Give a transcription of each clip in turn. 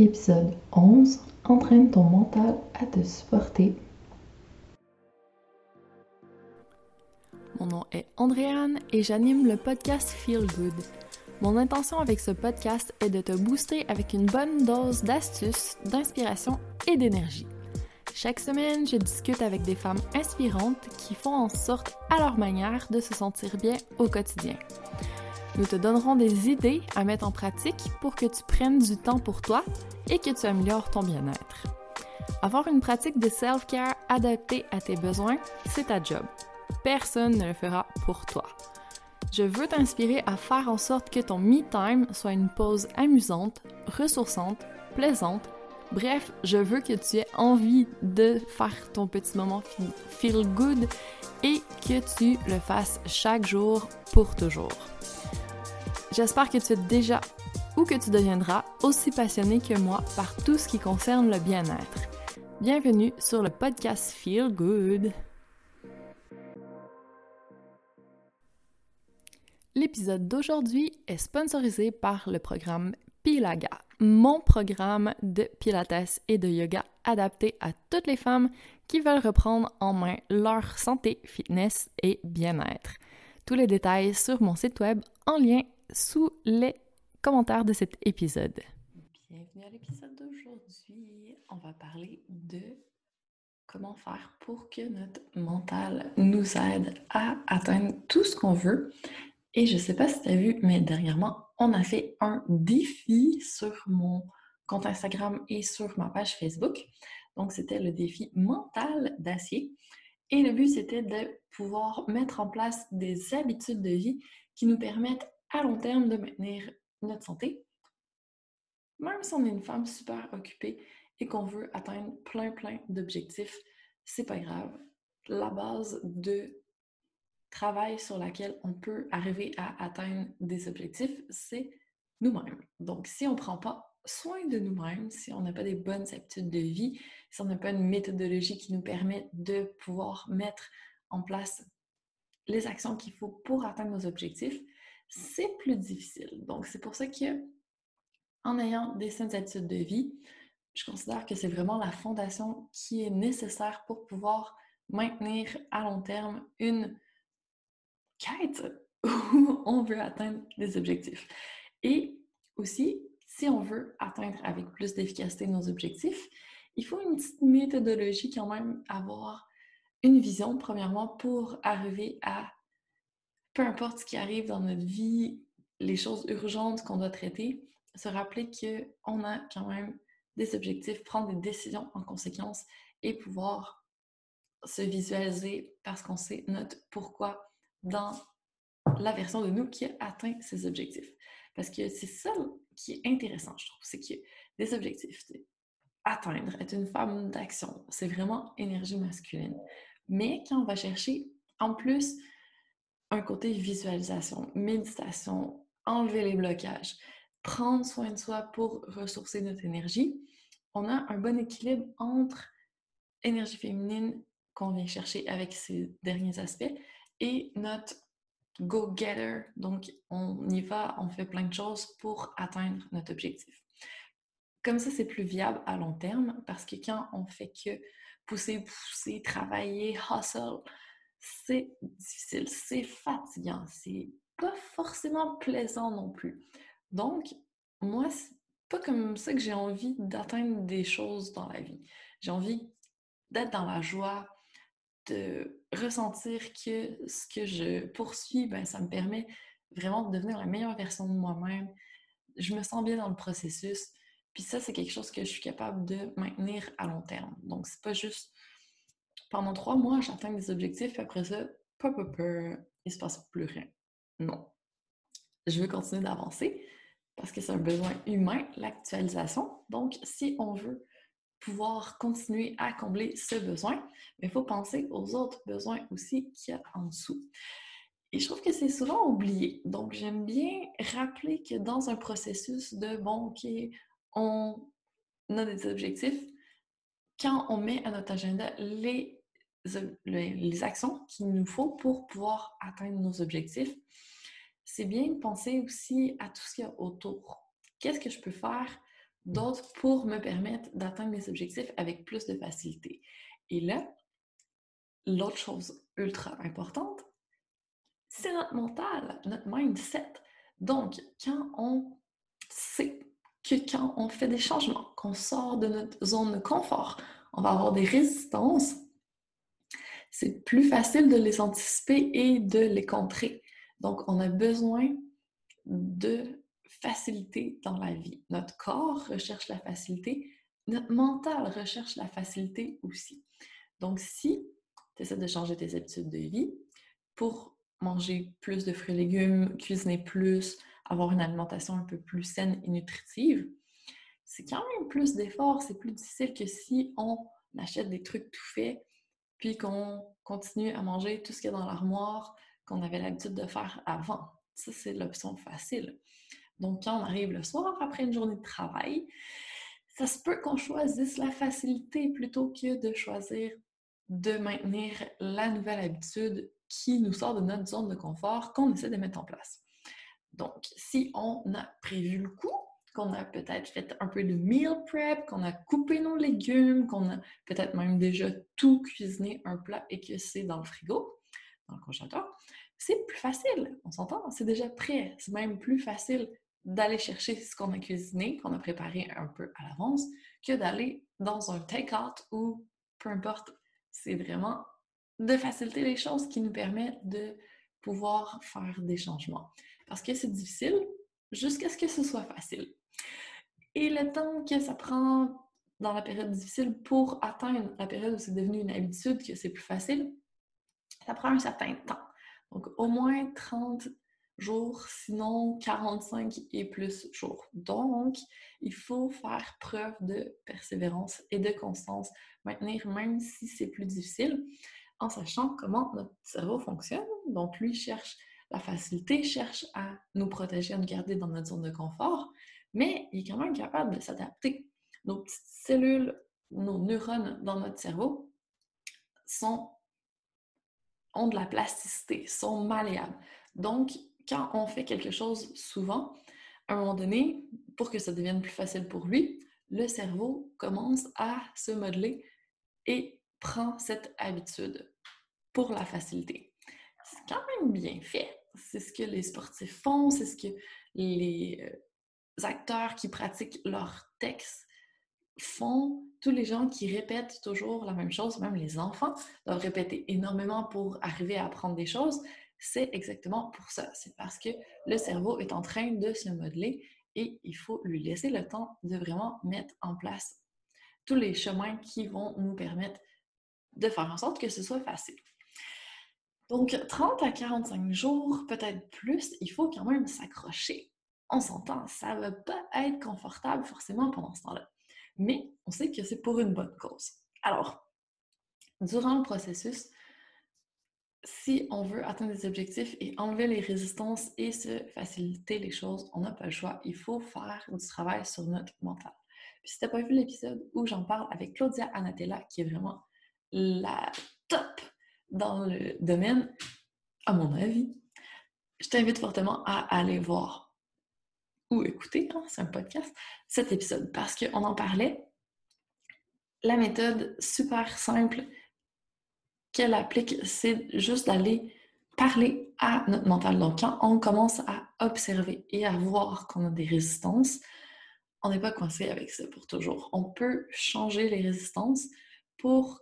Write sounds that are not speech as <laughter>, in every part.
Épisode 11 Entraîne ton mental à te supporter. Mon nom est Andréane et j'anime le podcast Feel Good. Mon intention avec ce podcast est de te booster avec une bonne dose d'astuces, d'inspiration et d'énergie. Chaque semaine, je discute avec des femmes inspirantes qui font en sorte, à leur manière, de se sentir bien au quotidien. Nous te donnerons des idées à mettre en pratique pour que tu prennes du temps pour toi et que tu améliores ton bien-être. Avoir une pratique de self-care adaptée à tes besoins, c'est ta job. Personne ne le fera pour toi. Je veux t'inspirer à faire en sorte que ton me-time soit une pause amusante, ressourçante, plaisante. Bref, je veux que tu aies envie de faire ton petit moment feel good et que tu le fasses chaque jour pour toujours. J'espère que tu es déjà ou que tu deviendras aussi passionné que moi par tout ce qui concerne le bien-être. Bienvenue sur le podcast Feel Good. L'épisode d'aujourd'hui est sponsorisé par le programme Pilaga, mon programme de pilates et de yoga adapté à toutes les femmes qui veulent reprendre en main leur santé, fitness et bien-être. Tous les détails sur mon site web en lien sous les commentaires de cet épisode. Bienvenue à l'épisode d'aujourd'hui. On va parler de comment faire pour que notre mental nous aide à atteindre tout ce qu'on veut. Et je ne sais pas si tu as vu, mais dernièrement, on a fait un défi sur mon compte Instagram et sur ma page Facebook. Donc, c'était le défi mental d'acier. Et le but, c'était de pouvoir mettre en place des habitudes de vie qui nous permettent à long terme de maintenir notre santé, même si on est une femme super occupée et qu'on veut atteindre plein, plein d'objectifs, c'est pas grave. La base de travail sur laquelle on peut arriver à atteindre des objectifs, c'est nous-mêmes. Donc, si on ne prend pas soin de nous-mêmes, si on n'a pas des bonnes habitudes de vie, si on n'a pas une méthodologie qui nous permet de pouvoir mettre en place les actions qu'il faut pour atteindre nos objectifs, c'est plus difficile. Donc, c'est pour ça que, en ayant des saines habitudes de vie, je considère que c'est vraiment la fondation qui est nécessaire pour pouvoir maintenir à long terme une quête <laughs> où on veut atteindre des objectifs. Et aussi, si on veut atteindre avec plus d'efficacité nos objectifs, il faut une petite méthodologie quand même, avoir une vision, premièrement, pour arriver à peu importe ce qui arrive dans notre vie, les choses urgentes qu'on doit traiter, se rappeler qu'on a quand même des objectifs, prendre des décisions en conséquence et pouvoir se visualiser parce qu'on sait notre pourquoi dans la version de nous qui a atteint ces objectifs. Parce que c'est ça qui est intéressant, je trouve, c'est que des objectifs, atteindre, être une femme d'action, c'est vraiment énergie masculine. Mais quand on va chercher en plus un côté visualisation, méditation, enlever les blocages, prendre soin de soi pour ressourcer notre énergie, on a un bon équilibre entre énergie féminine qu'on vient chercher avec ces derniers aspects et notre go-getter. Donc, on y va, on fait plein de choses pour atteindre notre objectif. Comme ça, c'est plus viable à long terme parce que quand on fait que pousser, pousser, travailler, hustle, c'est difficile, c'est fatigant, c'est pas forcément plaisant non plus. Donc, moi, c'est pas comme ça que j'ai envie d'atteindre des choses dans la vie. J'ai envie d'être dans la joie, de ressentir que ce que je poursuis, ben, ça me permet vraiment de devenir la meilleure version de moi-même. Je me sens bien dans le processus. Puis ça, c'est quelque chose que je suis capable de maintenir à long terme. Donc, c'est pas juste pendant trois mois, j'atteins des objectifs, et après ça, peu, peu, il se passe plus rien. Non. Je veux continuer d'avancer parce que c'est un besoin humain, l'actualisation. Donc, si on veut pouvoir continuer à combler ce besoin, il faut penser aux autres besoins aussi qu'il y a en dessous. Et je trouve que c'est souvent oublié. Donc, j'aime bien rappeler que dans un processus de, bon, OK, on a des objectifs, quand on met à notre agenda les les actions qu'il nous faut pour pouvoir atteindre nos objectifs, c'est bien de penser aussi à tout ce qu'il y a autour. Qu'est-ce que je peux faire d'autres pour me permettre d'atteindre mes objectifs avec plus de facilité? Et là, l'autre chose ultra importante, c'est notre mental, notre mindset. Donc, quand on sait que quand on fait des changements, qu'on sort de notre zone de confort, on va avoir des résistances, c'est plus facile de les anticiper et de les contrer. Donc, on a besoin de facilité dans la vie. Notre corps recherche la facilité, notre mental recherche la facilité aussi. Donc, si tu essaies de changer tes habitudes de vie pour manger plus de fruits et légumes, cuisiner plus, avoir une alimentation un peu plus saine et nutritive, c'est quand même plus d'efforts, c'est plus difficile que si on achète des trucs tout faits, puis qu'on continue à manger tout ce qu'il y a dans l'armoire qu'on avait l'habitude de faire avant. Ça, c'est l'option facile. Donc, quand on arrive le soir après une journée de travail, ça se peut qu'on choisisse la facilité plutôt que de choisir de maintenir la nouvelle habitude qui nous sort de notre zone de confort qu'on essaie de mettre en place. Donc, si on a prévu le coup, qu'on a peut-être fait un peu de meal prep, qu'on a coupé nos légumes, qu'on a peut-être même déjà tout cuisiné un plat et que c'est dans le frigo, dans le congélateur, c'est plus facile. On s'entend, c'est déjà prêt. C'est même plus facile d'aller chercher ce qu'on a cuisiné, qu'on a préparé un peu à l'avance, que d'aller dans un take-out ou peu importe. C'est vraiment de faciliter les choses qui nous permettent de pouvoir faire des changements. Parce que c'est difficile jusqu'à ce que ce soit facile. Et le temps que ça prend dans la période difficile pour atteindre la période où c'est devenu une habitude, que c'est plus facile, ça prend un certain temps. Donc, au moins 30 jours, sinon 45 et plus jours. Donc, il faut faire preuve de persévérance et de constance, maintenir même si c'est plus difficile, en sachant comment notre cerveau fonctionne. Donc, lui cherche la facilité, cherche à nous protéger, à nous garder dans notre zone de confort, mais il est quand même capable de s'adapter. Nos petites cellules, nos neurones dans notre cerveau ont de la plasticité, sont malléables. Donc, quand on fait quelque chose souvent, à un moment donné, pour que ça devienne plus facile pour lui, le cerveau commence à se modeler et prend cette habitude pour la facilité. C'est quand même bien fait. C'est ce que les sportifs font, c'est ce que les euh, acteurs qui pratiquent leur texte font. Tous les gens qui répètent toujours la même chose, même les enfants, doivent répéter énormément pour arriver à apprendre des choses c'est exactement pour ça. C'est parce que le cerveau est en train de se modeler et il faut lui laisser le temps de vraiment mettre en place tous les chemins qui vont nous permettre de faire en sorte que ce soit facile. Donc, 30 à 45 jours, peut-être plus, il faut quand même s'accrocher. On s'entend, ça ne va pas être confortable forcément pendant ce temps-là. Mais on sait que c'est pour une bonne cause. Alors, durant le processus, si on veut atteindre des objectifs et enlever les résistances et se faciliter les choses, on n'a pas le choix. Il faut faire du travail sur notre mental. Puis si tu n'as pas vu l'épisode où j'en parle avec Claudia Anatella, qui est vraiment la top dans le domaine, à mon avis, je t'invite fortement à aller voir ou écouter, hein, c'est un podcast, cet épisode parce qu'on en parlait. La méthode super simple qu'elle applique, c'est juste d'aller parler à notre mental. Donc, quand on commence à observer et à voir qu'on a des résistances, on n'est pas coincé avec ça pour toujours. On peut changer les résistances pour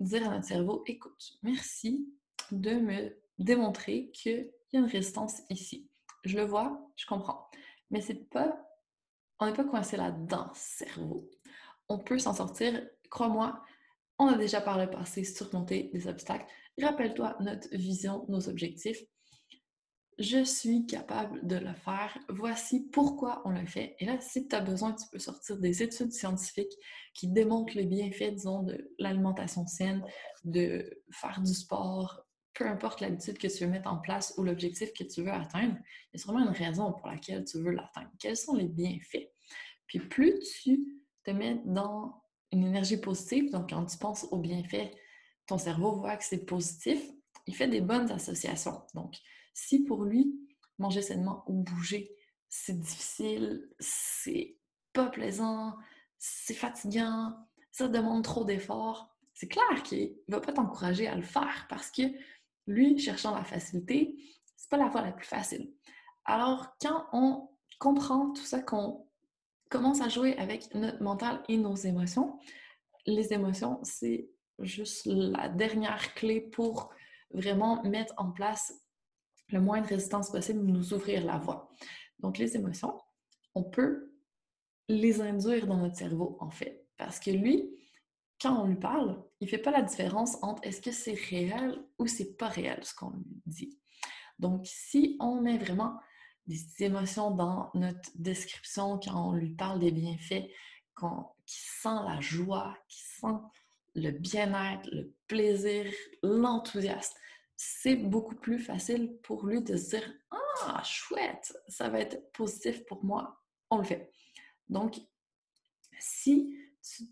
dire à notre cerveau, écoute, merci de me démontrer qu'il y a une résistance ici. Je le vois, je comprends. Mais c'est pas, on n'est pas coincé là-dedans, cerveau. On peut s'en sortir, crois-moi, on a déjà par le passé surmonté des obstacles. Rappelle-toi notre vision, nos objectifs. Je suis capable de le faire. Voici pourquoi on le fait. Et là, si tu as besoin, tu peux sortir des études scientifiques qui démontrent les bienfaits, disons, de l'alimentation saine, de faire du sport, peu importe l'habitude que tu veux mettre en place ou l'objectif que tu veux atteindre, il y a sûrement une raison pour laquelle tu veux l'atteindre. Quels sont les bienfaits? Puis plus tu te mets dans une énergie positive. Donc, quand tu penses au bienfait, ton cerveau voit que c'est positif. Il fait des bonnes associations. Donc, si pour lui, manger sainement ou bouger, c'est difficile, c'est pas plaisant, c'est fatigant, ça demande trop d'efforts, c'est clair qu'il ne va pas t'encourager à le faire parce que lui, cherchant la facilité, c'est pas la voie la plus facile. Alors, quand on comprend tout ça, qu'on commence à jouer avec notre mental et nos émotions, les émotions, c'est juste la dernière clé pour vraiment mettre en place le moins de résistance possible, nous ouvrir la voie. Donc, les émotions, on peut les induire dans notre cerveau, en fait. Parce que lui, quand on lui parle, il ne fait pas la différence entre est-ce que c'est réel ou c'est pas réel ce qu'on lui dit. Donc, si on met vraiment des émotions dans notre description, quand on lui parle des bienfaits, qui sent la joie, qui sent le bien-être, le plaisir, l'enthousiasme, c'est beaucoup plus facile pour lui de se dire Ah, chouette, ça va être positif pour moi, on le fait. Donc, si tu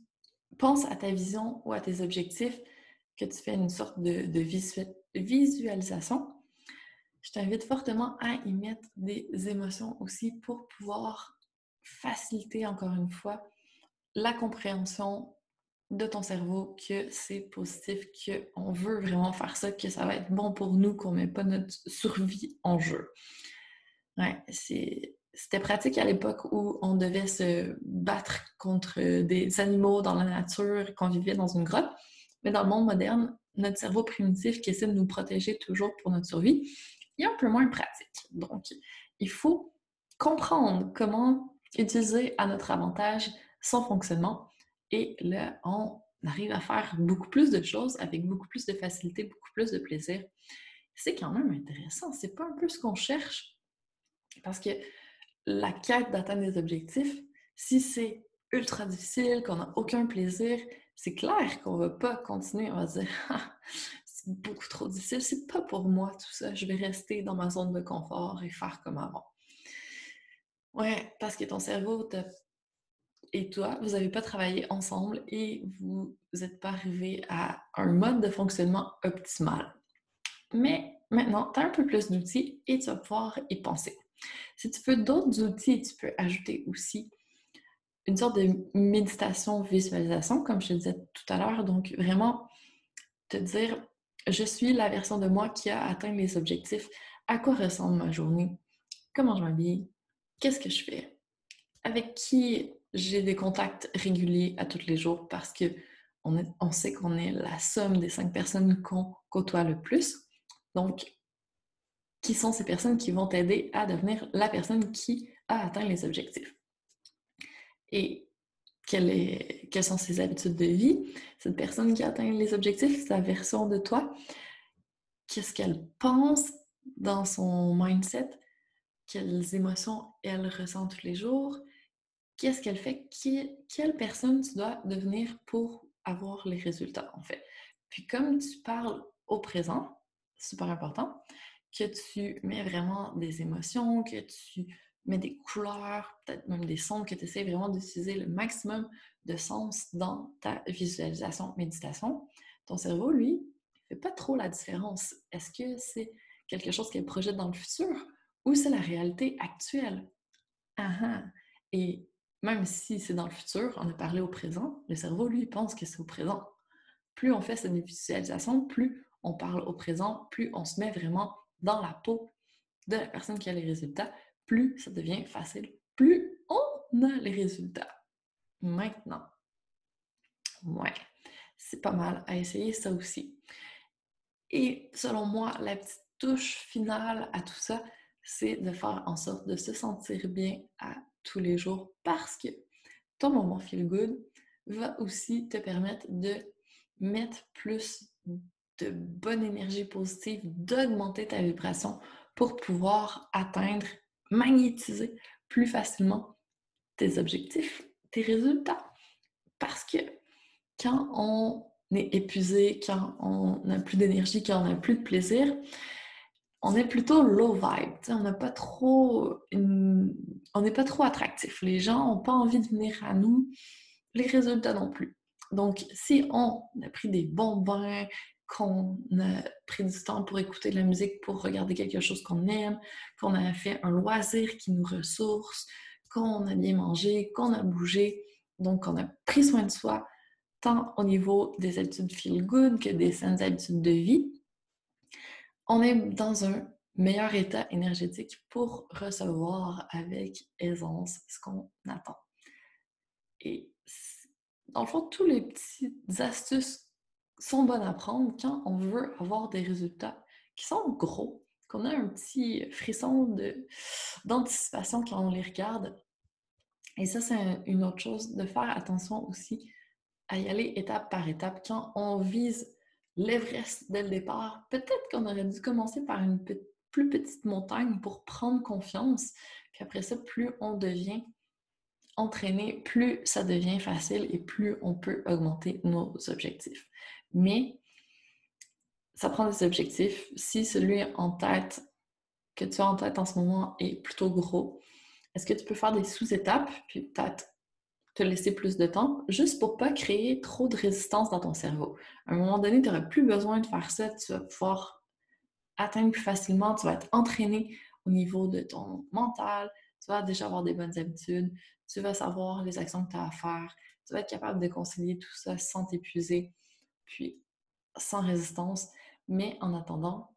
penses à ta vision ou à tes objectifs, que tu fais une sorte de, visualisation, je t'invite fortement à y mettre des émotions aussi pour pouvoir faciliter encore une fois la compréhension de ton cerveau que c'est positif, qu'on veut vraiment faire ça, que ça va être bon pour nous, qu'on ne met pas notre survie en jeu. Ouais, c'était pratique à l'époque où on devait se battre contre des animaux dans la nature, qu'on vivait dans une grotte. Mais dans le monde moderne, notre cerveau primitif qui essaie de nous protéger toujours pour notre survie, il est un peu moins pratique. Donc, il faut comprendre comment utiliser à notre avantage son fonctionnement et là, on arrive à faire beaucoup plus de choses avec beaucoup plus de facilité, beaucoup plus de plaisir. C'est quand même intéressant. C'est pas un peu ce qu'on cherche. Parce que la quête d'atteindre des objectifs, si c'est ultra difficile, qu'on n'a aucun plaisir, c'est clair qu'on va pas continuer. On va se dire, ah, c'est beaucoup trop difficile, c'est pas pour moi tout ça. Je vais rester dans ma zone de confort et faire comme avant. Ouais, parce que ton cerveau et toi, vous n'avez pas travaillé ensemble et vous n'êtes pas arrivé à un mode de fonctionnement optimal. Mais maintenant, tu as un peu plus d'outils et tu vas pouvoir y penser. Si tu veux d'autres outils, tu peux ajouter aussi une sorte de méditation, visualisation, comme je te disais tout à l'heure. Donc, vraiment te dire, je suis la version de moi qui a atteint les objectifs. À quoi ressemble ma journée? Comment je m'habille? Qu'est-ce que je fais? Avec qui j'ai des contacts réguliers à tous les jours parce que on, sait qu'on est la somme des cinq personnes qu'on côtoie le plus. Donc, qui sont ces personnes qui vont t'aider à devenir la personne qui a atteint les objectifs? Et quelles sont ses habitudes de vie? Cette personne qui a atteint les objectifs, sa version de toi, qu'est-ce qu'elle pense dans son mindset? Quelles émotions elle ressent tous les jours? qu'est-ce qu'elle fait, quelle personne tu dois devenir pour avoir les résultats, en fait? Puis comme tu parles au présent, super important, que tu mets vraiment des émotions, que tu mets des couleurs, peut-être même des sons, que tu essaies vraiment d'utiliser le maximum de sens dans ta visualisation, méditation, ton cerveau, lui, ne fait pas trop la différence. Est-ce que c'est quelque chose qu'elle projette dans le futur ou c'est la réalité actuelle? Ah, ah. Et même si c'est dans le futur, on a parlé au présent, le cerveau, lui, pense que c'est au présent. Plus on fait cette visualisation, plus on parle au présent, plus on se met vraiment dans la peau de la personne qui a les résultats, plus ça devient facile, plus on a les résultats. Maintenant, ouais, c'est pas mal à essayer ça aussi. Et selon moi, la petite touche finale à tout ça, c'est de faire en sorte de se sentir bien à tous les jours parce que ton moment feel good va aussi te permettre de mettre plus de bonne énergie positive, d'augmenter ta vibration pour pouvoir atteindre, magnétiser plus facilement tes objectifs, tes résultats. Parce que quand on est épuisé, quand on n'a plus d'énergie, quand on n'a plus de plaisir, on est plutôt low vibe. On n'a pas trop on n'est pas trop attractif. Les gens n'ont pas envie de venir à nous, les résultats non plus. Donc, si on a pris des bons bains, qu'on a pris du temps pour écouter de la musique, pour regarder quelque chose qu'on aime, qu'on a fait un loisir qui nous ressource, qu'on a bien mangé, qu'on a bougé, donc qu'on a pris soin de soi, tant au niveau des habitudes feel good que des saines habitudes de vie, on est dans un meilleur état énergétique pour recevoir avec aisance ce qu'on attend. Et dans le fond, tous les petites astuces sont bonnes à prendre quand on veut avoir des résultats qui sont gros, qu'on a un petit frisson d'anticipation quand on les regarde. Et ça, c'est une autre chose, de faire attention aussi à y aller étape par étape. Quand on vise l'Everest dès le départ, peut-être qu'on aurait dû commencer par une plus petite montagne pour prendre confiance. Puis après ça, plus on devient entraîné, plus ça devient facile et plus on peut augmenter nos objectifs. Mais ça prend des objectifs. Si celui en tête que tu as en tête en ce moment est plutôt gros, est-ce que tu peux faire des sous-étapes, puis peut-être te laisser plus de temps, juste pour pas créer trop de résistance dans ton cerveau? À un moment donné, tu n'auras plus besoin de faire ça, tu vas pouvoir atteindre plus facilement, tu vas être entraîné au niveau de ton mental, tu vas déjà avoir des bonnes habitudes, tu vas savoir les actions que tu as à faire, tu vas être capable de concilier tout ça sans t'épuiser, puis sans résistance. Mais en attendant,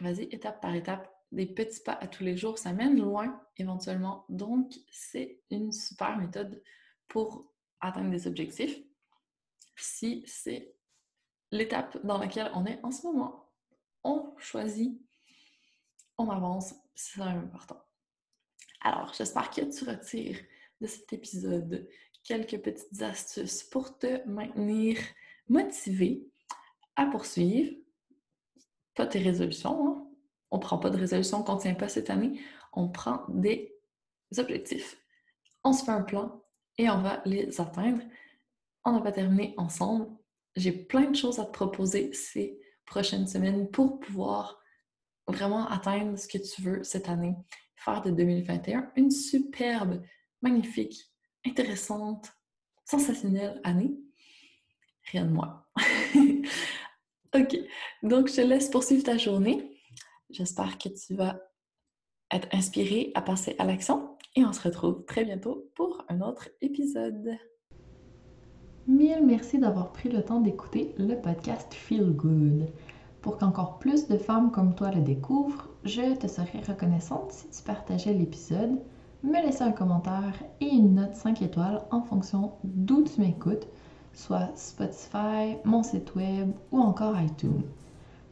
vas-y étape par étape, des petits pas à tous les jours, ça mène loin éventuellement. Donc, c'est une super méthode pour atteindre des objectifs si c'est l'étape dans laquelle on est en ce moment. On choisit, on avance, c'est important. Alors, j'espère que tu retires de cet épisode quelques petites astuces pour te maintenir motivé à poursuivre. Pas tes résolutions, hein? on ne prend pas de résolution qu'on ne tient pas cette année, on prend des objectifs. On se fait un plan et on va les atteindre. On n'a pas terminé ensemble. J'ai plein de choses à te proposer ces prochaines semaines pour pouvoir vraiment atteindre ce que tu veux cette année. Faire de 2021 une superbe, magnifique, intéressante, sensationnelle année. Rien de moi. <laughs> ok, donc je te laisse poursuivre ta journée. J'espère que tu vas être inspiré à passer à l'action et on se retrouve très bientôt pour un autre épisode. Mille merci d'avoir pris le temps d'écouter le podcast Feel Good. Pour qu'encore plus de femmes comme toi le découvrent, je te serais reconnaissante si tu partageais l'épisode, me laissais un commentaire et une note 5 étoiles en fonction d'où tu m'écoutes, soit Spotify, mon site web ou encore iTunes.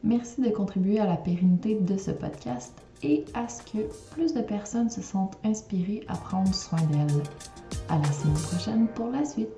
Merci de contribuer à la pérennité de ce podcast et à ce que plus de personnes se sentent inspirées à prendre soin d'elles. À la semaine prochaine pour la suite.